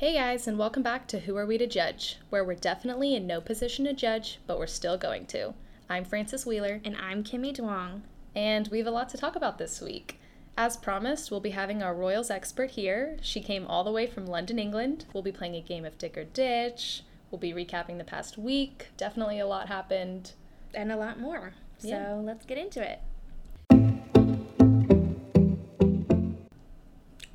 Hey guys, and welcome back to Who Are We to Judge, where we're definitely in no position to judge, but we're still going to. I'm Frances Wheeler, And I'm Kimmy Duong. and we have a lot to talk about this week. As promised, we'll be having our Royals expert here. She came all the way from London, England. We'll be playing a game of Dick or Ditch. We'll be recapping the past week. Definitely a lot happened. And a lot more. So Yeah. let's get into it.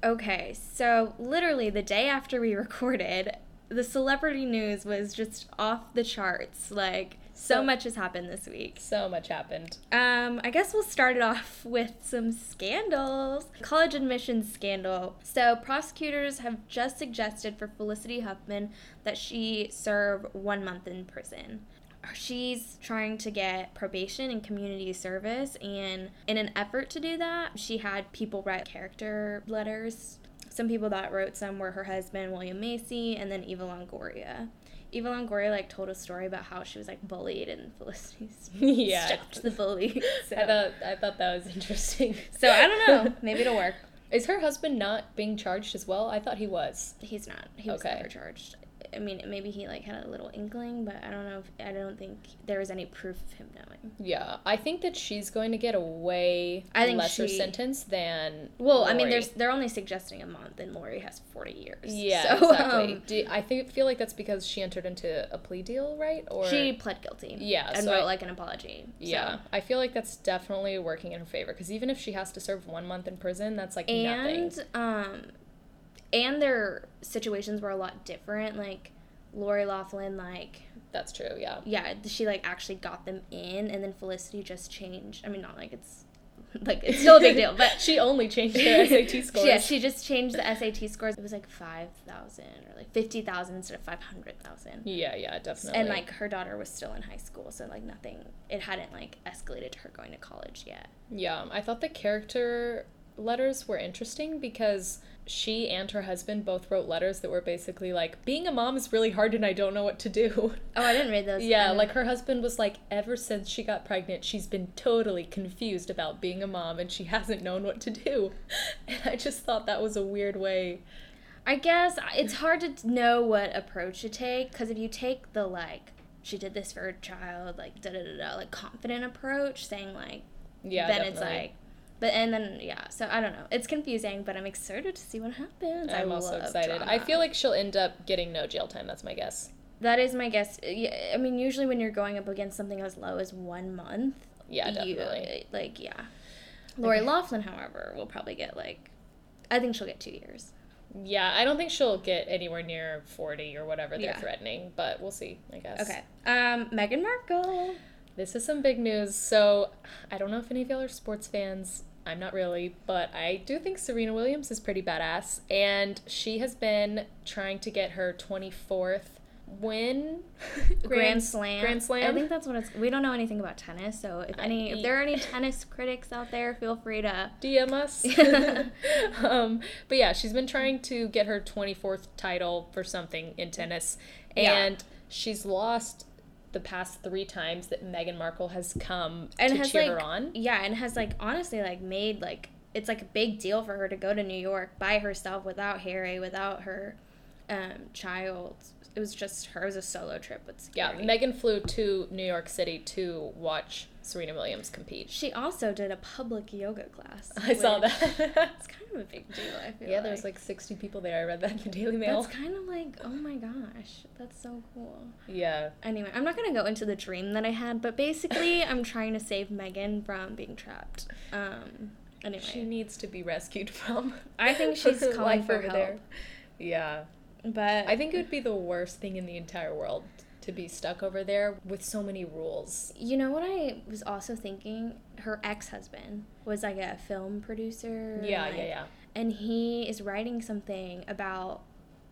Okay, so literally the day after we recorded, the celebrity news was just off the charts. Like, so So- much has happened this week. So much happened. Um, I guess we'll start it off with some scandals. College admissions scandal. So, prosecutors have just suggested for Felicity Huffman that she serve one month in prison. She's trying to get probation and community service, and in an effort to do that, she had people write character letters. Some people that wrote some were her husband, William Macy, and then Eva Longoria. Eva Longoria like told a story about how she was like bullied and Felicity's Yeah. stopped the bully. So, I thought I thought that was interesting. so I don't know. Maybe it'll work. Is her husband not being charged as well? I thought he was. He's not. He was Okay. never charged. I mean, maybe he like had a little inkling, but I don't know. If, I don't think there was any proof of him knowing. Yeah, I think that she's going to get a way I think lesser she- sentence than. Well, I mean, Lori. there's they're only suggesting a month, and Lori has forty years. Yeah, So, exactly. um, Do, I think feel like that's because she entered into a plea deal, right? Or she pled guilty. Yeah, and so wrote I- like an apology. yeah, I feel like that's definitely working in her favor because even if she has to serve one month in prison, that's like So. nothing. And um, and their situations were a lot different. Like Lori Laughlin, like That's true. Yeah. yeah, she like actually got them in, and then Felicity just changed. I mean, not like it's like it's still a big deal, but she only changed her SAT scores. Yeah, she just changed the SAT scores. It was like five thousand or like fifty thousand instead of five hundred thousand. yeah, yeah, definitely. And like her daughter was still in high school, so like nothing. It hadn't like escalated to her going to college yet. Yeah, I thought the character letters were interesting because she and her husband both wrote letters that were basically like, being a mom is really hard and I don't know what to do. Oh, I didn't read those. Yeah, Um, like her husband was like, ever since she got pregnant, she's been totally confused about being a mom and she hasn't known what to do. And I just thought that was a weird way. I guess it's hard to know what approach to take because if you take the like she did this for her child, like da da da da, like confident approach, saying like Yeah, then it's like. But and then yeah, so I don't know. It's confusing, but I'm excited to see what happens. I I'm also love excited. I feel like she'll end up getting no jail time. That's my guess. That is my guess. Yeah, I mean, usually when you're going up against something as low as one month, Yeah, you- definitely. like, yeah. Lori Okay. Laughlin, however, will probably get like, I think she'll get two years. Yeah, I don't think she'll get anywhere near 40 or whatever they're Yeah. threatening, but we'll see, I guess. Okay. Um, Meghan Markle. This is some big news. So, I don't know if any of y'all are sports fans. I'm not really, but I do think Serena Williams is pretty badass. And she has been trying to get her 24th win. Grand, Slam. Grand Slam. I think that's what it's. We don't know anything about tennis, so if any, if there are any tennis critics out there, feel free to. DM us. um, but yeah, she's been trying to get her 24th title for something in tennis. Yeah. And she's lost the past three times that Meghan Markle has come And to has cheer like, her on. yeah, and has like honestly like made like it's like a big deal for her to go to New York by herself without Harry, without her um, child. It was just her. It was a solo trip. It's Yeah, Meghan flew to New York City to watch Serena Williams compete. She also did a public yoga class. I saw that. It's kind of a big deal. I feel yeah, like. there's like 60 people there. I read that in the Daily Mail. That's kind of like, oh my gosh, that's so cool. yeah. Anyway, I'm not gonna go into the dream that I had, but basically, I'm trying to save Meghan from being trapped. Um. Anyway, She needs to be rescued from. I think she's calling for help. Yeah. But I think it would be the worst thing in the entire world to be stuck over there with so many rules. You know what I was also thinking? Her ex husband was like a film producer. Yeah, like- yeah, yeah. And he is writing something about.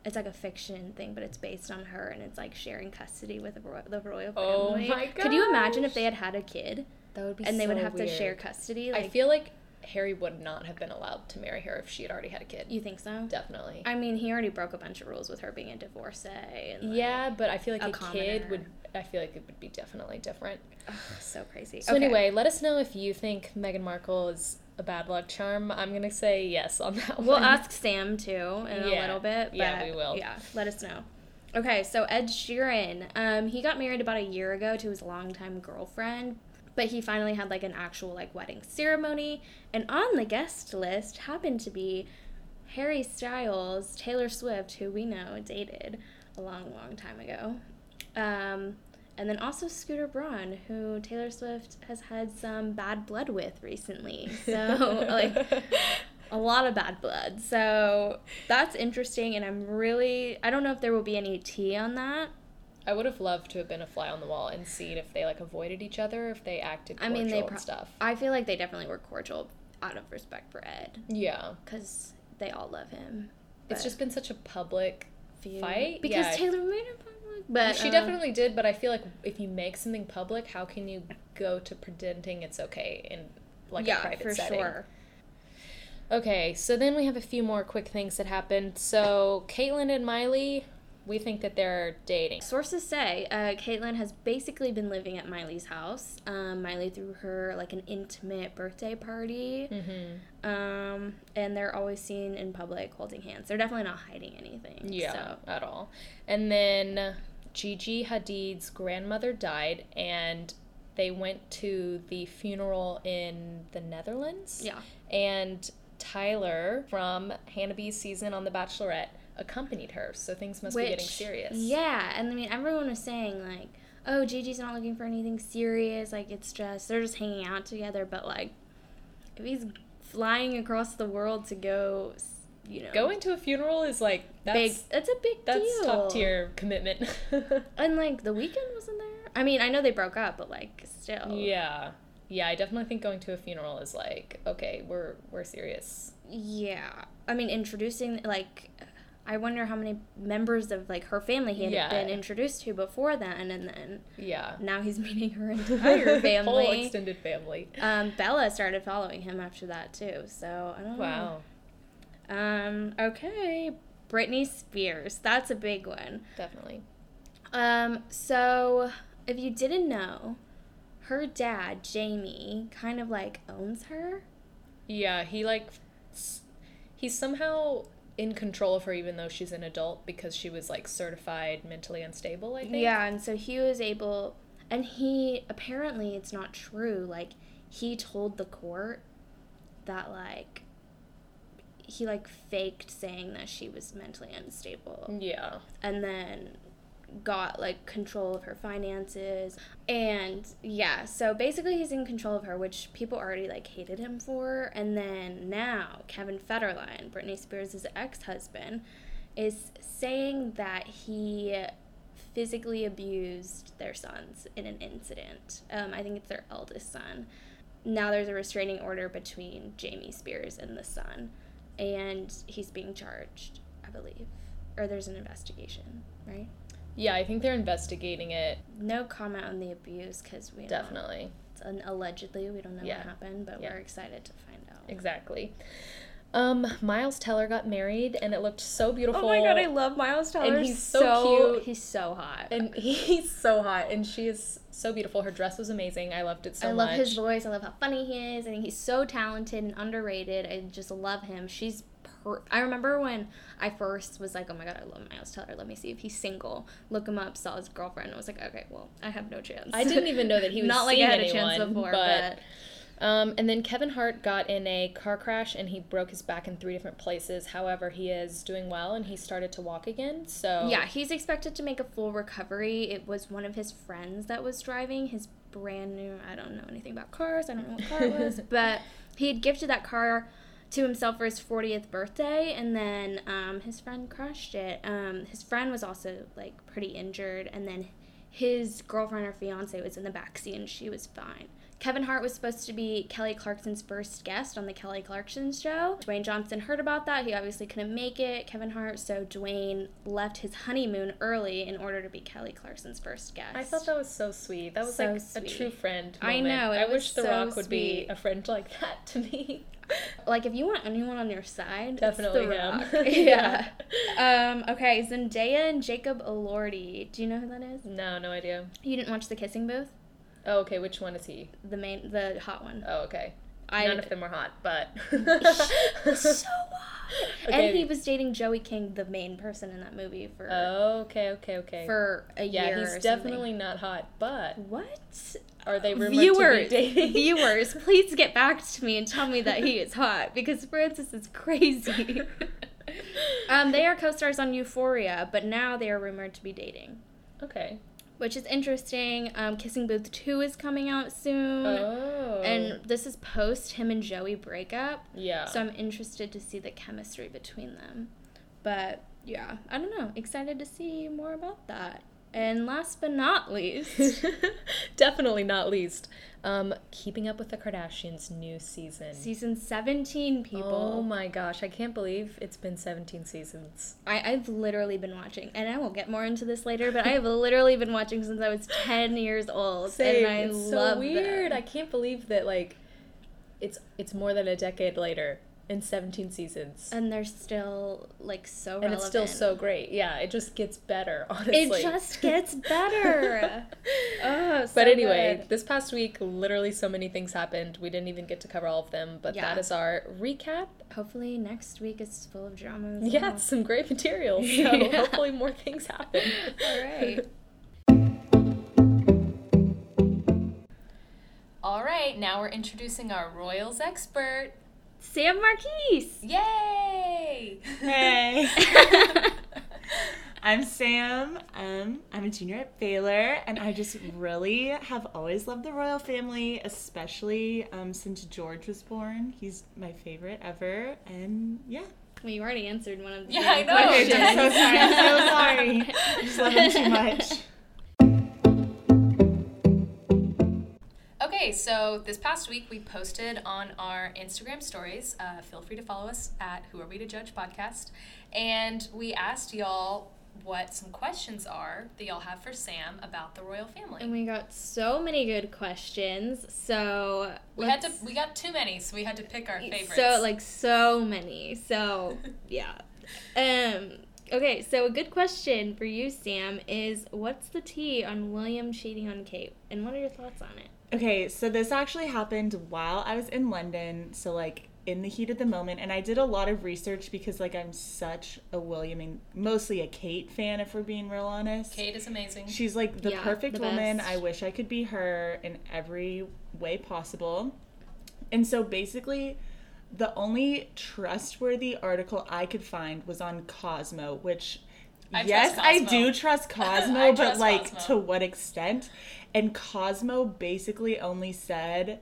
It's like a fiction thing, but it's based on her, and it's like sharing custody with the, ro- the royal Oh family. my Could you imagine if they had had a kid That would be and they would so have to share weird. custody? I feel like Harry would not have been allowed to marry her if she had already had a kid. you think so? Definitely. I mean, he already broke a bunch of rules with her being a divorcee. And like, yeah, but I feel like a a, kid would. I feel like it would be definitely different. ugh, so crazy. So Okay. anyway, let us know if you think Meghan Markle is a bad luck charm. I'm gonna say yes on that one. We'll one. ask Sam too in Yeah. a little bit. But Yeah, we will. Yeah, let us know. Okay, so Ed Sheeran, um, he got married about a year ago to his longtime girlfriend, but he finally had like an actual like wedding ceremony, and on the guest list happened to be Harry Styles, Taylor Swift, who we know dated a long, long time ago, um, and then also Scooter Braun, who Taylor Swift has had some bad blood with recently. So like a lot of bad blood. So that's interesting, and I'm really I don't know if there will be any tea on that. I would have loved to have been a fly on the wall and seen if they like avoided each other, if they acted I mean, they and pro- stuff. I feel like they definitely were cordial out of respect for Ed Yeah, because they all love him. it's just been such a public feud- fight, because yeah. Taylor made it public. But she uh, definitely did, but I feel like if you make something public, how can you go to pretending it's okay in like yeah a private for setting? sure. Okay, so then we have a few more quick things that happened. So Caitlyn and Miley, we think that they're dating. Sources say uh, Caitlyn has basically been living at Miley's house. Um, Miley threw her like an intimate birthday party, Mm-hmm. um, and they're always seen in public holding hands. They're definitely not hiding anything. Yeah, So. at all. And then Gigi Hadid's grandmother died, and they went to the funeral in the Netherlands. Yeah. And Tyler from Hannah B's season on The Bachelorette accompanied her, so things must be getting serious. Yeah, and I mean everyone was saying like, "Oh, Gigi's not looking for anything serious. Like it's just they're just hanging out together." But like, if he's flying across the world to go, you know, Going to a funeral is like that's big. That's a big that's deal. top tier commitment. And like the Weeknd wasn't there. I mean, I know they broke up, but like still. yeah. Yeah, I definitely think going to a funeral is like, okay, we're we're serious. Yeah. I mean, introducing like. I wonder how many members of like her family he had Yeah. been introduced to before then, and then Yeah. now he's meeting her entire family. Whole extended family. Um, Bella started following him after that too. So I don't Wow. know. Um, okay. Britney Spears. That's a big one. Definitely. Um, so if you didn't know, her dad, Jamie, kind of like owns her. Yeah, he like he's somehow in control of her even though she's an adult because she was like certified mentally unstable, I think. Yeah, and so he was able and he apparently it's not true. Like he told the court that like he like faked saying that she was mentally unstable. Yeah. and then got like control of her finances. And yeah so basically he's in control of her which people already like hated him for. And then now kevin federline britney spears' ex-husband is saying that he physically abused their sons in an incident. Um, i think it's their eldest son. Now there's a restraining order between jamie spears and the son and he's being charged i believe. Or there's an investigation, right? Yeah, I think they're investigating it No comment on the abuse because we definitely. it's an, allegedly we don't know Yeah. what happened, but Yeah. we're excited to find out. Exactly. Um, Miles Teller got married and it looked so beautiful. Oh my god, I love Miles Teller. And he's so cute. He's so hot. and he's so hot and she is so beautiful. Her dress was amazing. I loved it so much. I love much. his voice. I love how funny he is. I think he's so talented and underrated. I just love him. She's. I remember when I first was like, "Oh my god, I love Miles Teller. Let me see if he's single." Look him up. Saw his girlfriend. I was like, "Okay, well, I have no chance." I didn't even know that he was not like I had a chance before, but- but Um, and then Kevin Hart got in a car crash and he broke his back in three different places. However, he is doing well and he started to walk again. So Yeah, he's expected to make a full recovery. It was one of his friends that was driving his brand new. I don't know anything about cars. I don't know what car it was, but he had gifted that car to himself for his 40th birthday, and then um, his friend crashed it. Um, his friend was also like pretty injured, and then his girlfriend or fiance was in the backseat, and she was fine. Kevin Hart was supposed to be Kelly Clarkson's first guest on the Kelly Clarkson show. Dwayne Johnson heard about that. He obviously couldn't make it, Kevin Hart, so Dwayne left his honeymoon early in order to be Kelly Clarkson's first guest. I thought that was so sweet. That was So like sweet. a true friend. I know, I wish The so Rock would be a friend like that to me. like if you want anyone on your side, Definitely it's The him. Rock. yeah. um, okay, Zendaya and Jacob Elordi. Do you know who that is? no, no idea. You didn't watch The Kissing Booth? Oh, okay. Which one is he? The main, the hot one. Oh, okay. I None of them were hot, but so hot. Okay. And he was dating Joey King, the main person in that movie, for Oh, okay, okay, okay. for a yeah, year. he's or definitely something. not hot, but What? are they rumored viewers, to be dating? viewers, please get back to me and tell me that he is hot because Frances is crazy. um, they are co-stars on Euphoria, but now they are rumored to be dating, okay. Which is interesting. Um, Kissing Booth Two is coming out soon, Oh. and this is post him and Joey breakup. yeah. So I'm interested to see the chemistry between them. But yeah, I don't know. Excited to see more about that. And last but not least, Definitely not least, um, Keeping Up with the Kardashians new season. season 17 people. Oh my gosh, I can't believe it's been 17 seasons. I, I've literally been watching, and I won't get more into this later, but I have literally been watching since I was 10 years old. Same. And I it's love so weird. them. I can't believe that like it's it's more than a decade later in 17 seasons. And they're still like so and relevant. it's still so great. Yeah, it just gets better, honestly. It just gets better. oh, so But anyway, good. this past week, literally so many things happened. We didn't even get to cover all of them, but Yeah. that is our recap. hopefully next week is full of drama. Yeah, well. some great material. So Yeah. hopefully more things happen. All right. All right, now we're introducing our Royals expert. Sam Marquise. Yay! Hey. I'm Sam. Um, I'm a junior at Baylor, and I just really have always loved the royal family, especially um, since George was born. He's my favorite ever, and yeah. Well, you already answered one of the Yeah, damn I know. Okay, I'm so sorry. I'm so sorry. I just love him too much. Okay, so this past week we posted on our Instagram stories. Uh, feel free to follow us at Who Are We to Judge podcast, and we asked y'all what some questions are that y'all have for Sam about the royal family. And we got so many good questions. So we had to we got too many, so we had to pick our favorites. So like so many. So yeah. Um. Okay. So a good question for you, Sam, is what's the tea on William cheating on Kate, and what are your thoughts on it? Okay, so this actually happened while I was in London, so like in the heat of the moment, and I did a lot of research because like I'm such a William and mostly a Kate fan, if we're being real honest. Kate is amazing. She's like the Yeah, perfect the woman. best. I wish I could be her in every way possible. And so basically, the only trustworthy article I could find was on Cosmo, which I yes, I do trust Cosmo, but trust like Cosmo. to what extent? And Cosmo basically only said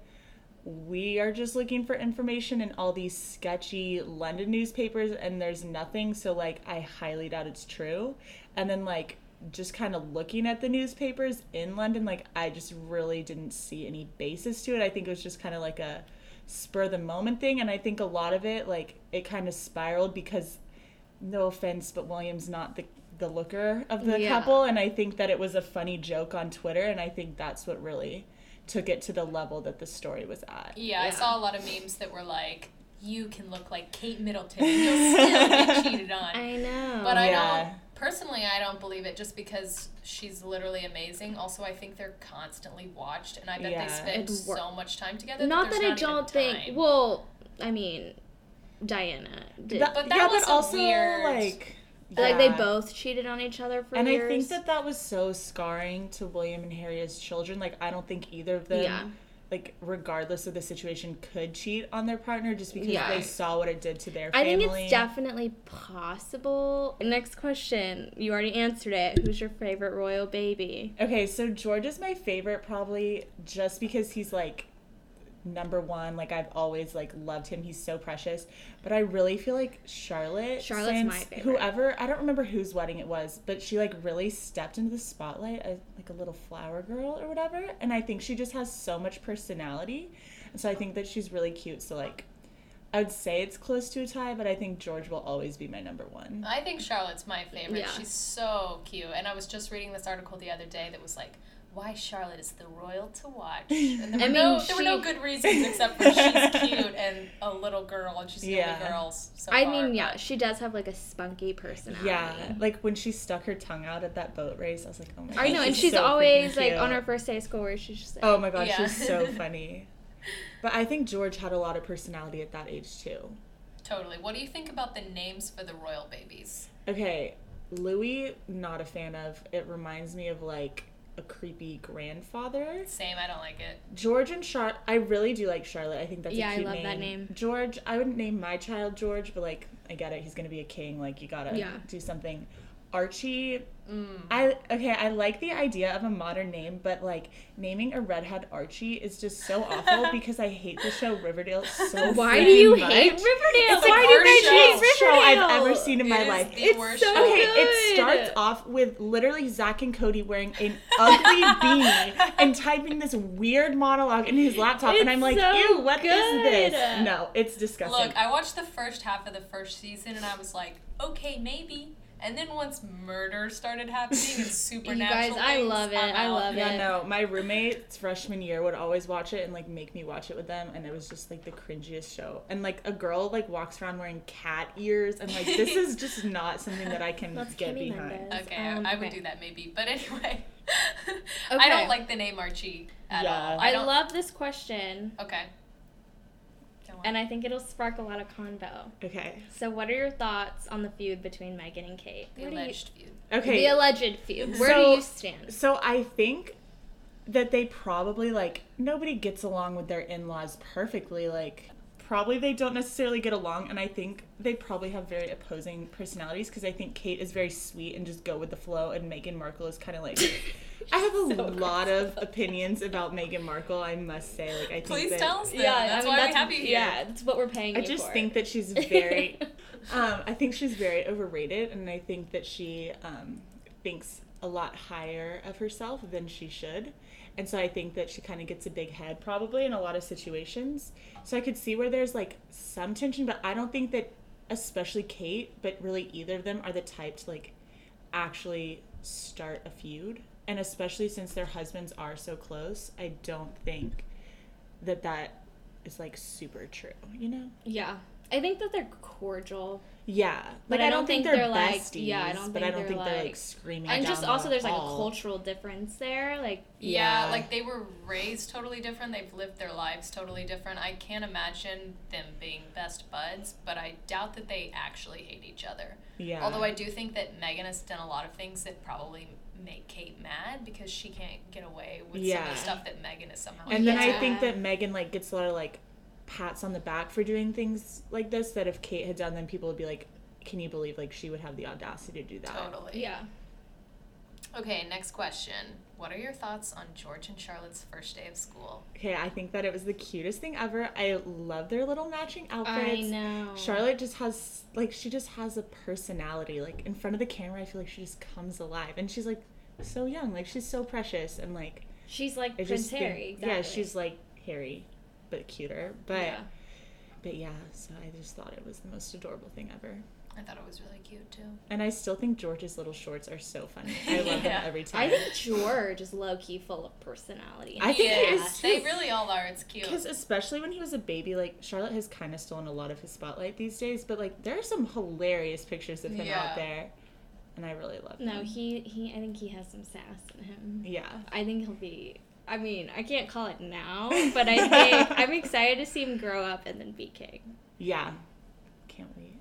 we are just looking for information in all these sketchy London newspapers and there's nothing so like I highly doubt it's true. And then like just kind of looking at the newspapers in London like I just really didn't see any basis to it. I think it was just kind of like a spur of the moment thing and I think a lot of it like it kind of spiraled because no offense but William's not the the looker of the Yeah. couple and I think that it was a funny joke on Twitter and I think that's what really took it to the level that the story was at. Yeah, I saw a lot of memes that were like, "You can look like Kate Middleton, and you'll still get cheated on." I know. But I Yeah. don't personally I don't believe it just because she's literally amazing. Also I think they're constantly watched and I bet Yeah. they spend It'd so much time together. not that, that I not don't think. time. Well, I mean, Diana did. That- But that yeah, was but also weird- like like they both cheated on each other for and years. And I think that that was so scarring to William and Harry as children. Like I don't think either of them Yeah. like regardless of the situation could cheat on their partner just because Yeah. they saw what it did to their I think it's definitely possible. Next question. You already answered it. Who's your favorite royal baby? Okay, so George is my favorite probably just because he's like number one. Like I've always like loved him. He's so precious. But I really feel like Charlotte. Charlotte's since my favorite. Whoever I don't remember whose wedding it was, but she like really stepped into the spotlight as like a little flower girl or whatever. And I think she just has so much personality. And so I think that she's really cute. So like I would say it's close to a tie, but I think George will always be my number one. I think Charlotte's my favorite. Yeah. She's so cute. And I was just reading this article the other day that was like, why Charlotte is the royal to watch. And there were, I mean, no, there were no good reasons except for she's cute and a little girl and she's the Yeah. only girl so I far, mean, yeah, she does have like a spunky personality. Yeah, like when she stuck her tongue out at that boat race, I was like, oh my god. I know, and she's so always like on her first day of school where she's just like, Oh my gosh, Yeah. she's so funny. But I think George had a lot of personality at that age too. Totally. What do you think about the names for the royal babies? Okay, Louis, not a fan of. It reminds me of like a creepy grandfather. Same, I don't like it. George and Charlotte, I really do like Charlotte. I think that's Yeah, a I cute love name. that name. George, I wouldn't name my child George, but like I get it. He's gonna be a king. Like you gotta Yeah. do something. Archie, Mm. I okay. I like the idea of a modern name, but like naming a redhead Archie is just so awful because I hate the show Riverdale so. Why do you much. hate Riverdale? It's Why like do you the guys hate worst show I've Riverdale? ever seen in my It is life. the It's worst so show. Okay, it starts off with literally Zach and Cody wearing an ugly beanie and typing this weird monologue in his laptop, and I'm like, so ew, what is this? No, it's disgusting. Look, I watched the first half of the first season and I was like, okay, maybe. And then once murder started happening and supernatural I things, love it. I'm I out. love yeah, it. Yeah, no, my roommates freshman year would always watch it and like make me watch it with them, and it was just like the cringiest show. And like a girl like walks around wearing cat ears, and like this is just not something that I can That's get Kimmy behind. Mendes. Okay, Um, I would okay. do that maybe. But anyway, I don't like the name Archie at Yeah. all. I don't, love this question, Okay. Go on. and I think it'll spark a lot of convo. Okay, So, what are your thoughts on the feud between Meghan and Kate? the Where do you- alleged feud. okay. The alleged feud. Where So- do you stand? So I think that they probably like nobody gets along with their in-laws perfectly like probably they don't necessarily get along and I think they probably have very opposing personalities because I think Kate is very sweet and just go with the flow and Meghan Markle is kind of like I have a So lot of opinions about Meghan Markle I must say like I think Please that, tell us. Yeah, that's why we have you here. Yeah, that's what we're paying for. I just for. think that she's very um, I think she's very overrated, and I think that she um, thinks a lot higher of herself than she should. And so I think that she kind of gets a big head probably in a lot of situations. So I could see where there's like some tension, but I don't think that, especially Kate, but really either of them are the type to like actually start a feud. And especially since their husbands are so close, I don't think that that is like super true, you know? yeah, I think that they're cordial, Yeah, But like I don't think they're, like- besties, yeah, I don't but think I don't they're, think they're like like- screaming. and down just also the there's like a cultural difference there. Like, Yeah, Yeah. like they were raised totally different. They've lived their lives totally different. I can't imagine them being best buds, but I doubt that they actually hate each other. Yeah, Although I do think that Meghan has done a lot of things that probably make Kate mad because she can't get away with some of the stuff that Meghan is somehow. and then I think that Meghan like gets a lot of like pats on the back for doing things like this. That if Kate had done them, people would be like, "Can you believe like she would have the audacity to do that?" totally. yeah, Okay, next question. What are your thoughts on George and Charlotte's first day of school? Okay, I think that it was the cutest thing ever. I love their little matching outfits. I know. Charlotte just has like she just has a personality. Like in front of the camera, I feel like she just comes alive, and she's like so young. Like she's so precious, and like she's like I Prince just think- Harry. Exactly. Yeah, she's like Harry, but cuter. But yeah. but yeah, so I just thought it was the most adorable thing ever. I thought it was really cute too. And I still think George's little shorts are so funny. I love Yeah. them every time. I think George is low key full of personality. I think he yeah, is they really all are. It's cute. because especially when he was a baby, like Charlotte has kind of stolen a lot of his spotlight these days. But like there are some hilarious pictures of him Yeah. out there, and I really love no, them. he he. I think he has some sass in him. Yeah. I think he'll be. I mean, I can't call it now, but I think I'm excited to see him grow up and then be king. Yeah. Can't wait.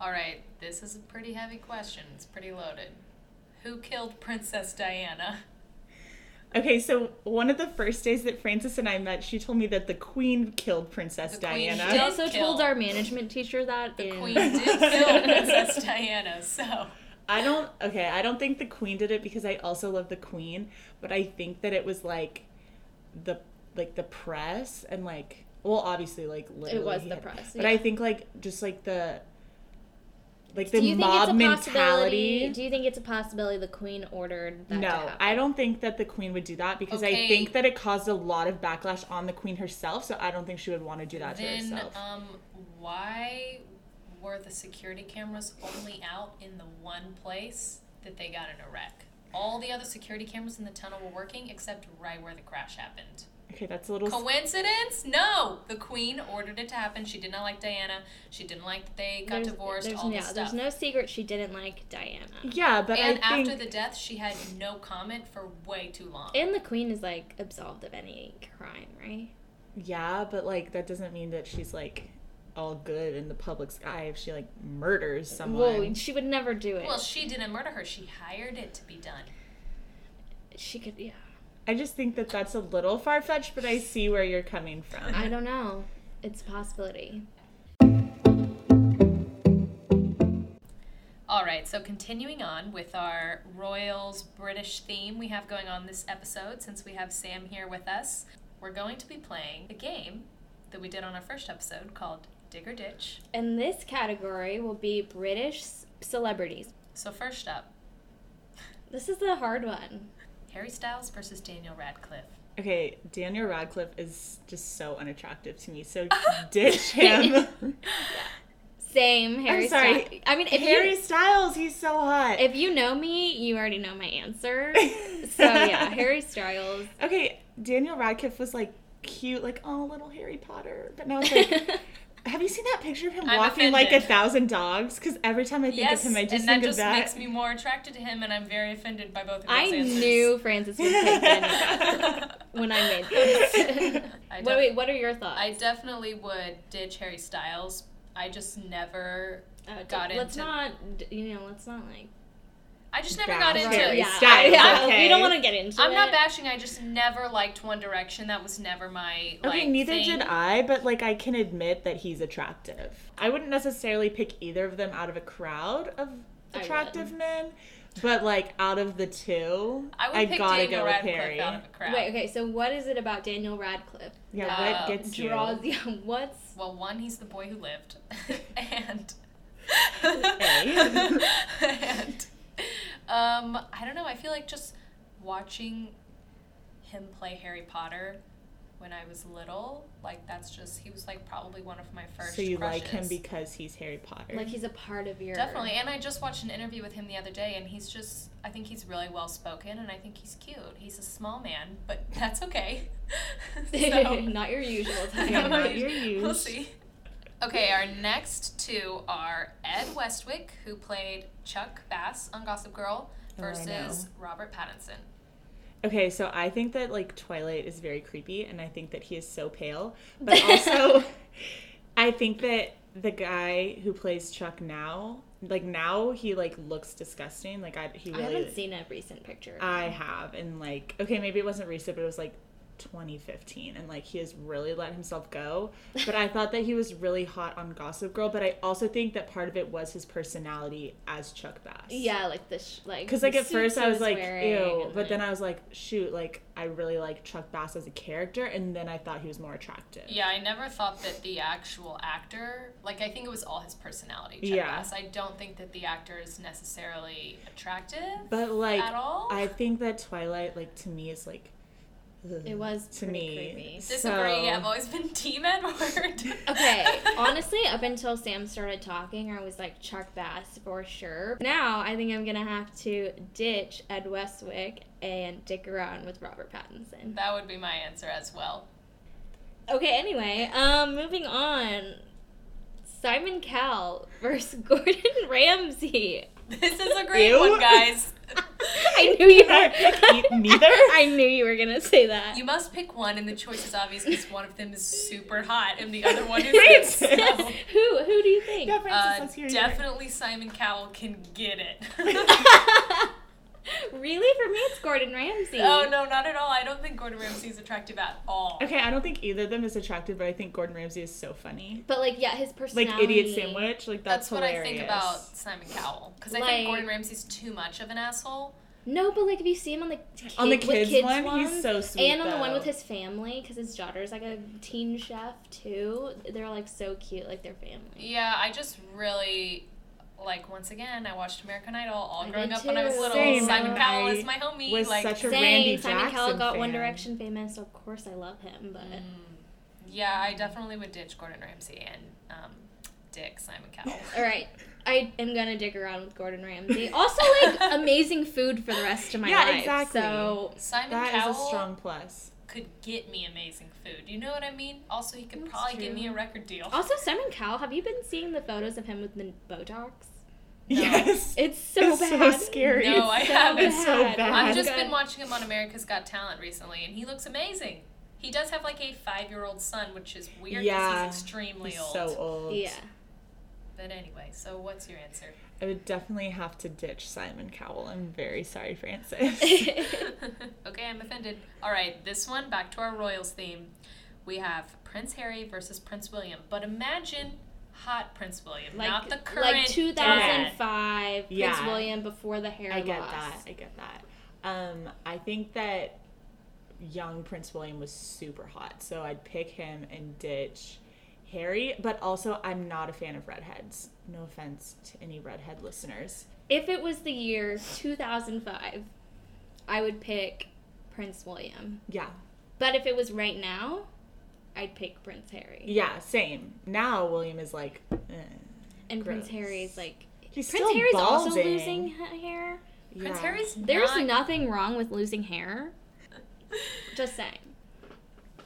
All right, this is a pretty heavy question. It's pretty loaded. Who killed Princess Diana? Okay, so one of the first days that Frances and I met, she told me that the Queen killed Princess The Queen Diana. She also kill. told our management teacher that The in Queen did kill Princess Diana, so I don't okay, I don't think the queen did it because I also love the queen, but I think that it was like the like the press and like well obviously like literally it was the had- press, But yeah. I think like just like the like the do you think mob it's a possibility? mentality. Do you think it's a possibility the queen ordered that No, happen? I don't think that the queen would do that because I think that it caused a lot of backlash on the queen herself, so I don't think she would want to do that to then herself. um why were the security cameras only out in the one place that they got in a wreck? All the other security cameras in the tunnel were working except right where the crash happened. okay, that's a little Coincidence? No. The queen ordered it to happen. She did not like Diana. She didn't like that they got There's- divorced. There's, all yeah, this stuff. there's no secret she didn't like Diana. Yeah, but and I think after the death, she had no comment for way too long. And the queen is like absolved of any crime, right? Yeah, but like that doesn't mean that she's like all good in the public's eye if she like murders someone. Whoa, she would never do it. Well, she didn't murder her. She hired it to be done. she could, yeah. I just think that that's a little far fetched, but I see where you're coming from. I don't know. It's a possibility. All right, so continuing on with our Royals British theme we have going on this episode, since we have Sam here with us, we're going to be playing a game that we did on our first episode called Dig or Ditch. And this category will be British celebrities. So, first up, This is the hard one. Harry Styles versus Daniel Radcliffe. Okay, Daniel Radcliffe is just so unattractive to me, so ditch him. Same Harry I'm sorry. Styles. I mean, if Harry you Styles, he's so hot. if you know me, you already know my answer. so yeah, Harry Styles. okay, Daniel Radcliffe was like cute, like oh little Harry Potter, but now it's like. Have you seen that picture of him I'm walking like a thousand dogs? Because every time I think Yes, of him, I just and that think just of that. makes me more attracted to him, and I'm very offended by both of those I answers. knew Frances would take Daniel when I made this. I wait, wait, what are your thoughts? I definitely would ditch Harry Styles. I just never Uh, got into it. let's not, you know, let's not like. I just never got into Harry yeah, Styles, yeah, okay. we don't want to get into I'm it. not bashing. I just never liked One Direction. That was never my like. Okay, neither thing. did I, but like I can admit that he's attractive. I wouldn't necessarily pick either of them out of a crowd of attractive men, but like out of the two, I would I pick gotta Daniel go with Radcliffe Harry. out of a crowd. Wait, okay, so what is it about Daniel Radcliffe? Yeah, Uh, what gets you? Draws yeah, what's Well, one, he's the boy who lived, and A. and um, I don't know. I feel like just watching him play Harry Potter when I was little, like that's just he was like probably one of my first. So you like him because he's Harry Potter? like he's a part of your Definitely, and I just watched an interview with him the other day, and he's just, I think he's really well spoken, and I think he's cute. He's a small man, but that's okay. So- not your usual type. Yeah, not We'll see. Okay, our next two are Ed Westwick, who played Chuck Bass on Gossip Girl, Oh, versus know. Robert Pattinson. Okay, so I think that like Twilight is very creepy, and I think that he is so pale. But also, I think that the guy who plays Chuck now, like now, he like looks disgusting. Like I, he I haven't seen a recent picture. I have, and like, okay, maybe it wasn't recent, but it was like 2015, and like he has really let himself go. But I thought that he was really hot on Gossip Girl, but I also think that part of it was his personality as Chuck Bass. yeah, like this, like Because like the at first I he was like, wearing ew, and, but then I was like, shoot, like I really like Chuck Bass as a character, and then I thought he was more attractive. Yeah, I never thought that the actual actor, like, I think it was all his personality, Chuck Yeah. Bass. I don't think that the actor is necessarily attractive But like, at all. I think that Twilight, like to me, is like. Ugh, It was to pretty me. creepy. Disagree. So- I've always been Team Edward. Okay, honestly, up until Sam started talking, I was like Chuck Bass for sure. Now I think I'm gonna have to ditch Ed Westwick and dick around with Robert Pattinson. that would be my answer as well. Okay, anyway, um, moving on. Simon Cowell versus Gordon Ramsay. This is a great Ew. one, guys. I knew you Can I were. neither? I knew you were gonna say that. You must pick one, and the choice is obvious because one of them is super hot and the other one is Frances. so. who? Who do you think? Yeah, Frances, Uh, let's hear yours. definitely Simon Cowell can get it. really? For me, it's Gordon Ramsay. oh no, not at all. I don't think Gordon Ramsay is attractive at all. Okay, I don't think either of them is attractive, but I think Gordon Ramsay is so funny. But like, yeah, his personality. Like idiot sandwich, like That's, that's, what I think about Simon Cowell because I think Gordon Ramsay's too much of an asshole. No, but like if you see him on the kid, On the with kids, kids one, ones, he's so sweet. and on the one with his family, because his daughter's like a teen chef too. They're like so cute, like their family. Yeah, I just really like once again I watched American Idol all I growing did up when I was little. Same, Simon Cowell I is my homie. was like such a Same. Randy Simon Cowell Jackson got One. Direction famous, so of course I love him. But Mm. Yeah, I definitely would ditch Gordon Ramsay and um, Dick Simon Cowell. all right, I am gonna dig around with Gordon Ramsay. Also, like amazing food for the rest of my Yeah, life. exactly. So Simon That is Cowell a strong plus. could get me amazing food. You know what I mean? Also, he could That's probably get me a record deal. also Simon Cowell. Have you been seeing the photos of him with the Botox? No. Yes. It's so It's bad. so scary. No, I so haven't. It's so bad. bad. I've just gonna- been watching him on America's Got Talent recently, and he looks amazing. He does have like a five-year-old son, which is weird because Yeah, he's extremely He's old. so old. Yeah. But anyway, so what's your answer? I would definitely have to ditch Simon Cowell. I'm very sorry, Frances. okay, I'm offended. All right, this one back to our royals theme. We have Prince Harry versus Prince William, but imagine hot Prince William, Like, not the current like dad. 2005 Prince Yeah. William before the hair I get loss. that. I get that. Um, I think that young Prince William was super hot, so I'd pick him and ditch Harry. But also, I'm not a fan of redheads. No offense to any redhead listeners. If it was the year 2005, I would pick Prince William. Yeah, But if it was right now, I'd pick Prince Harry. yeah, same. Now William is like, eh. And Prince Gross. Harry is like he's Prince still Harry's also losing ha- hair. Prince Harry's There's not, nothing wrong with losing hair. Just saying.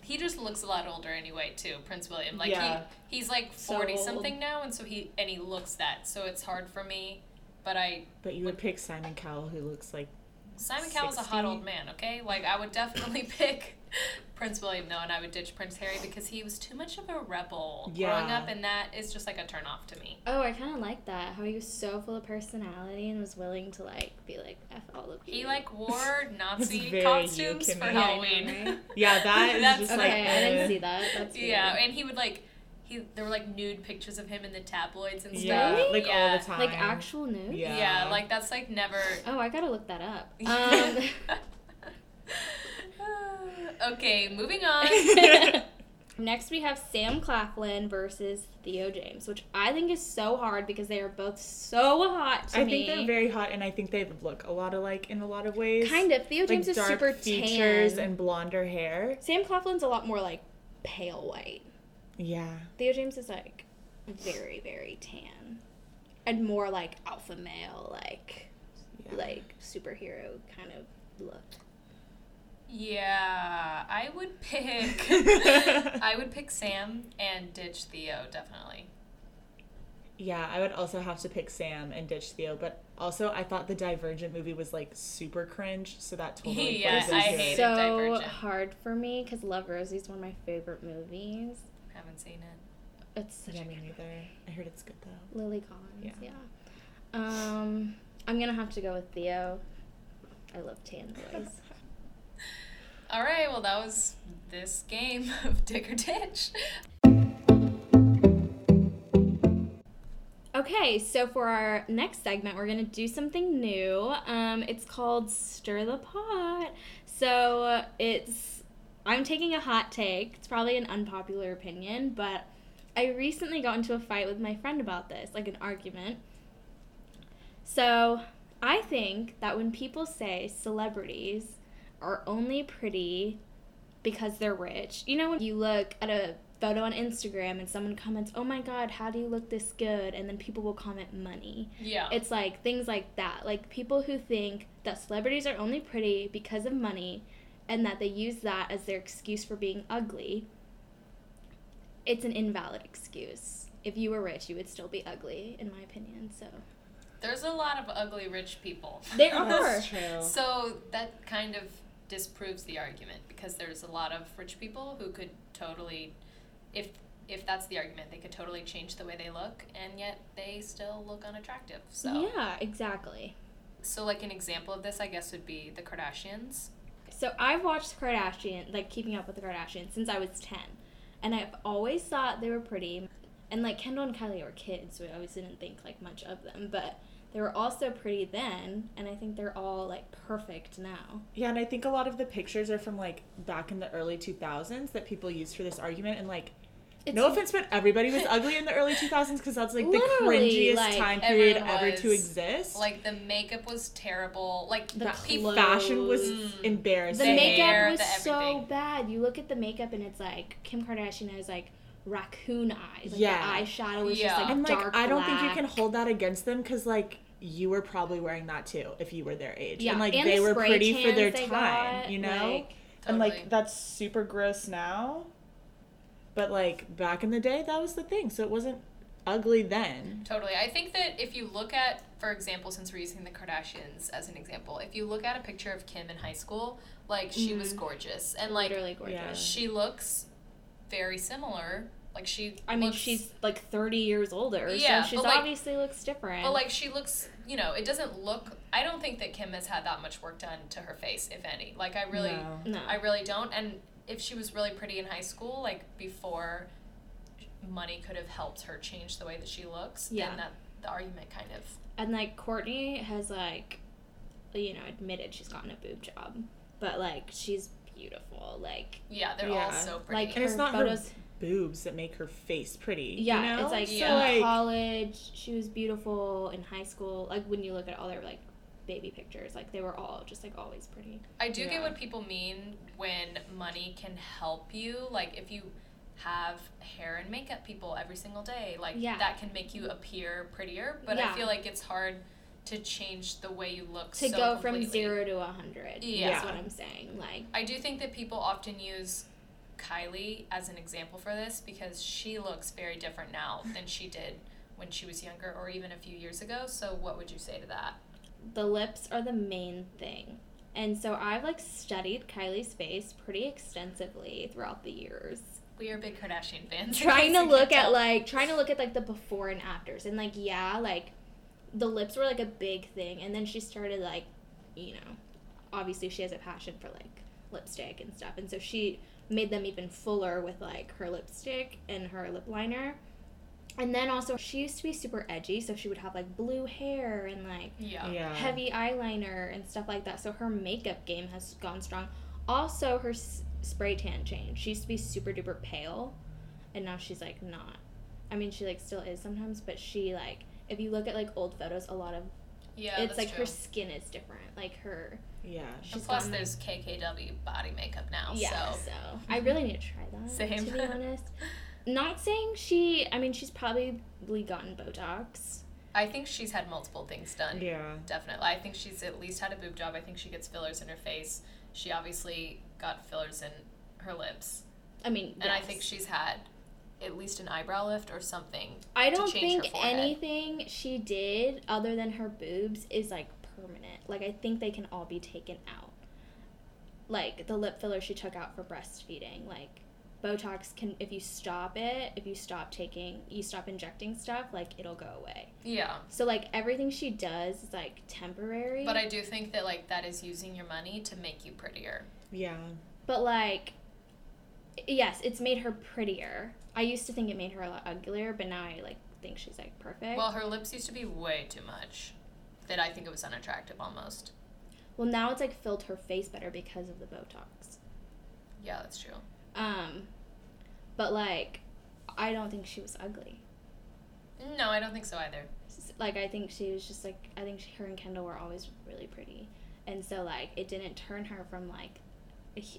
He just looks a lot older anyway, too. Prince William, like Yeah. he he's like forty old. something now, and so he and he looks that, so it's hard for me. But I But you would pick Simon Cowell, who looks like Simon Cowell's a hot old man, okay? Like I would definitely pick Prince William though, and I would ditch Prince Harry because he was too much of a rebel growing up, and that is just like a turn off to me. Oh, I kind of like that. How he was so full of personality and was willing to like be like f all of you. He like wore Nazi costumes for Kimmy. Yeah, Halloween. right? yeah, that is That's- just Okay, like I didn't eh. see that. That's weird. Yeah, and he would like he there were like nude pictures of him in the tabloids and stuff. Yeah, Really? like yeah. all the time. Like actual news. Yeah. Yeah, like that's like never. Oh, I gotta look that up. Um, okay, moving on. next we have Sam Claflin versus Theo James, which I think is so hard because they are both so hot to I me. think they're very hot, and I think they look a lot alike in a lot of ways. kind of. Theo like James is dark super features tan. and blonder hair. Sam Claflin's a lot more like pale white. Yeah, Theo James is like very very tan, and more like alpha male, like yeah. like superhero kind of look. Yeah, I would pick. I would pick Sam and ditch Theo definitely. yeah. I would also have to pick Sam and ditch Theo, but also I thought the Divergent movie was like super cringe, so that totally Yeah, plays I hated it. so Divergent. hard for me because Love Rosie is one of my favorite movies. Haven't seen it. It's such Yeah, a me neither. I heard it's good though. Lily Collins, yeah. Yeah. Um, I'm gonna have to go with Theo. I love tan boys. All right, well that was this game of Dick or Ditch. okay, so for our next segment, we're gonna do something new. Um, it's called Stir the Pot. So it's I'm taking a hot take. It's probably an unpopular opinion, but I recently got into a fight with my friend about this, like an argument. So I think that when people say celebrities are only pretty because they're rich, you know, when you look at a photo on Instagram and someone comments, oh my god, how do you look this good? And then people will comment money. Yeah. It's like things like that. Like people who think that celebrities are only pretty because of money and that they use that as their excuse for being ugly. It's an invalid excuse. If you were rich, you would still be ugly, in my opinion. So There's a lot of ugly rich people. there are. That's true. So that kind of disproves the argument because there's a lot of rich people who could totally, if if that's the argument, they could totally change the way they look, and yet they still look unattractive. So Yeah, exactly. so like an example of this, I guess, would be the Kardashians. So I've watched Kardashian, like Keeping Up with the Kardashians, since I was 10. And I've always thought they were pretty. And like Kendall and Kylie were kids, so I always didn't think like much of them. But they were also pretty then, and I think they're all like perfect now. Yeah, and I think a lot of the pictures are from like back in the early 2000s that people used for this argument. And like, It's no offense, but everybody was ugly in the early 2000s because that's like the cringiest like, time period everyone ever to exist. Like the makeup was terrible. Like The Fa- fashion was Mm. embarrassing. The The makeup hair, was the so bad. You look at the makeup and it's like Kim Kardashian has like raccoon eyes. Like Yeah. the eyeshadow is Yeah. just like and like, dark I don't think you can hold that against them because like you were probably wearing that too if you were their age. Yeah, and like and they the were pretty for their time, got, you know? like- And like that's super gross now. But like back in the day that was the thing. So it wasn't ugly then. Totally. I think that if you look at, for example, since we're using the Kardashians as an example, if you look at a picture of Kim in high school, like she was mm-hmm. gorgeous and like Literally gorgeous. Yeah. she looks very similar. Like she I mean, looks- she's like 30 years older, Yeah, so she's but, like- obviously looks different. But like she looks, you know, it doesn't look. I don't think that Kim has had that much work done to her face, if any. Like I really, No. no, I really don't. And if she was really pretty in high school, like before, money could have helped her change the way that she looks. Yeah. Then that the argument kind of. and like Kourtney has like, you know, admitted she's gotten a boob job, but like she's beautiful. Like, Yeah, they're Yeah. all so pretty. like And it's her not photos. her boobs that make her face pretty. Yeah, you know? it's like Yeah. so like college. She was beautiful in high school. Like when you look at all their like baby pictures, like they were all just like always pretty. I do get what people mean when money can help you. Like if you have hair and makeup people every single day, like Yeah. that can make you appear prettier. But Yeah. I feel like it's hard to change the way you look. To so go from zero to a hundred. Yeah. is what I'm saying. Like, I do think that people often use Kylie as an example for this because she looks very different now than she did when she was younger or even a few years ago. So what would you say to that? the lips are the main thing. And so I've like studied Kylie's face pretty extensively throughout the years. We are big Kardashian fans. trying to look at like trying to look at like the before and afters and like yeah, like the lips were like a big thing and then she started like, you know, obviously she has a passion for like lipstick and stuff. And so she made them even fuller with like her lipstick and her lip liner. And then also she used to be super edgy, so she would have like blue hair and like yeah. yeah. heavy eyeliner and stuff like that. So her makeup game has gone strong. Also, her s- spray tan changed. She used to be super duper pale, and now she's like not. I mean, she like still is sometimes, but she like if you look at like old photos, a lot of Yeah, it's like true. her skin is different. Like her, Yeah. And plus, there's KKW body makeup now. yeah. So So I really need to try that. Same. To be honest, not saying she. I mean, she's probably gotten Botox. I think she's had multiple things done. Yeah. Definitely. I think she's at least had a boob job. I think she gets fillers in her face. She obviously got fillers in her lips. I mean, And I think she's had at least an eyebrow lift or something. I don't change think anything she did other than her boobs is like permanent. Like I think they can all be taken out. Like the lip filler she took out for breastfeeding. Like Botox can if you stop it, if you stop taking you stop injecting stuff, like it'll go away. Yeah. So like everything she does is like temporary. But I do think that like that is using your money to make you prettier. Yeah. But like yes, it's made her prettier. I used to think it made her a lot uglier, but now I like think she's like perfect. Well, her lips used to be way too much. That I think it was unattractive almost. Well, now it's like filled her face better because of the Botox. Yeah, that's true. Um, but like, I don't think she was ugly. No, I don't think so either. Like, I think she was just like, I think she, her and Kendall were always really pretty, and so like, it didn't turn her from like,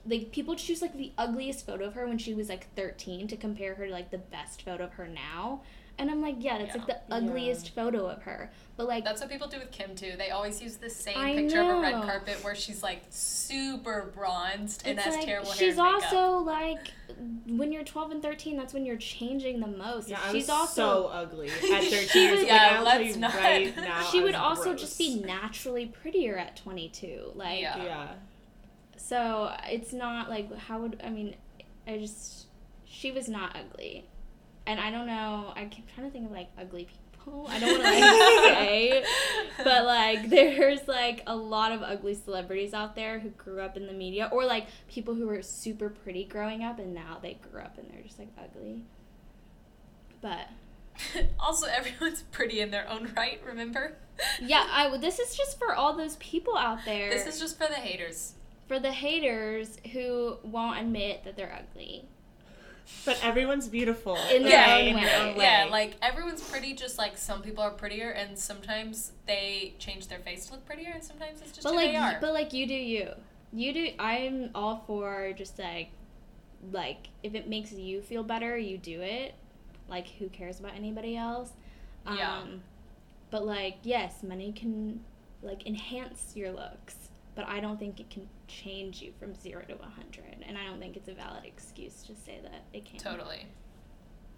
like people choose like the ugliest photo of her when she was like thirteen to compare her to like the best photo of her now. And I'm like, yeah, that's like the Yeah. ugliest photo of her. But like, That's what people do with Kim too. They always use the same I picture of a red carpet where she's like super bronzed and it's has like terrible hair. she's also like when you're 12 and 13 that's when you're changing the most Yeah, I she's was also so ugly at 13 She years. was- Like, Yeah, I'll let's not. right now. she I would also gross. just be naturally prettier at 22 like Yeah. Yeah. so it's not like how would i mean i just she was not ugly and i don't know i keep trying to think of like ugly people i don't want to like say but like there's like a lot of ugly celebrities out there who grew up in the media or like people who were super pretty growing up and now they grew up and they're just like ugly but also, everyone's pretty in their own right. Remember? yeah i this is just for all those people out there This is just for the haters. for the haters who won't admit that they're ugly But everyone's beautiful. In their Yeah, own in way. their own way. Yeah, like everyone's pretty. Just like some people are prettier, and sometimes they change their face to look prettier, and sometimes it's just but who like they are. but like you do you you do i'm all for just like like if it makes you feel better you do it like who cares about anybody else um Yeah. but like yes money can like enhance your looks but i don't think it can change you from zero to 100 and i don't think it's a valid excuse to say that it can't totally.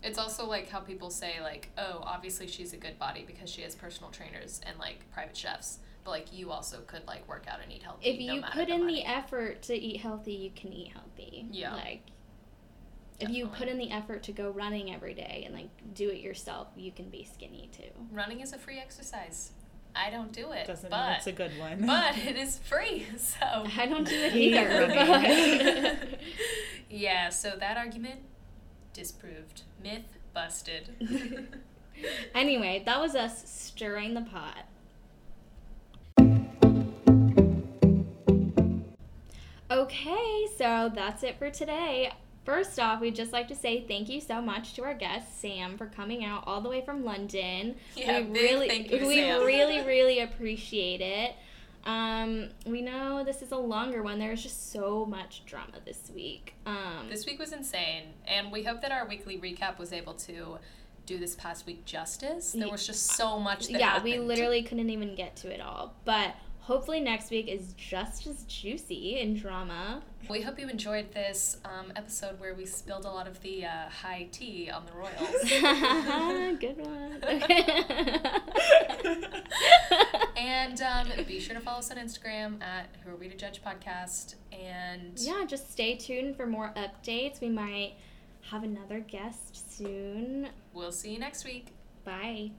It's also like how people say like, oh, obviously she's a good body because she has personal trainers and like private chefs. But like you also could like work out and eat healthy. If no you put the in money. the effort to eat healthy, you can eat healthy. Yeah. Like if you put in the effort to go running every day and like do it yourself, you can be skinny too. running is a free exercise. I don't do it, Doesn't mean but it's a good one. but it is free. So I don't do it either. but- yeah, so that argument disproved. Myth busted. anyway, that was us stirring the pot. Okay, so that's it for today. First off, we'd just like to say thank you so much to our guest Sam for coming out all the way from London. Yeah, we really, thank you, we Sam. really, really appreciate it. Um, we know this is a longer one. There's just so much drama this week. Um, This week was insane, and we hope that our weekly recap was able to do this past week justice. There was just so much that yeah, we literally couldn't even get to it all. But hopefully next week is just as juicy in drama. We hope you enjoyed this um, episode where we spilled a lot of the uh, high tea on the Royals. Good one. and um, be sure to follow us on Instagram at Who Are We to Judge Podcast. And yeah, just stay tuned for more updates. We might have another guest soon. we'll see you next week. Bye.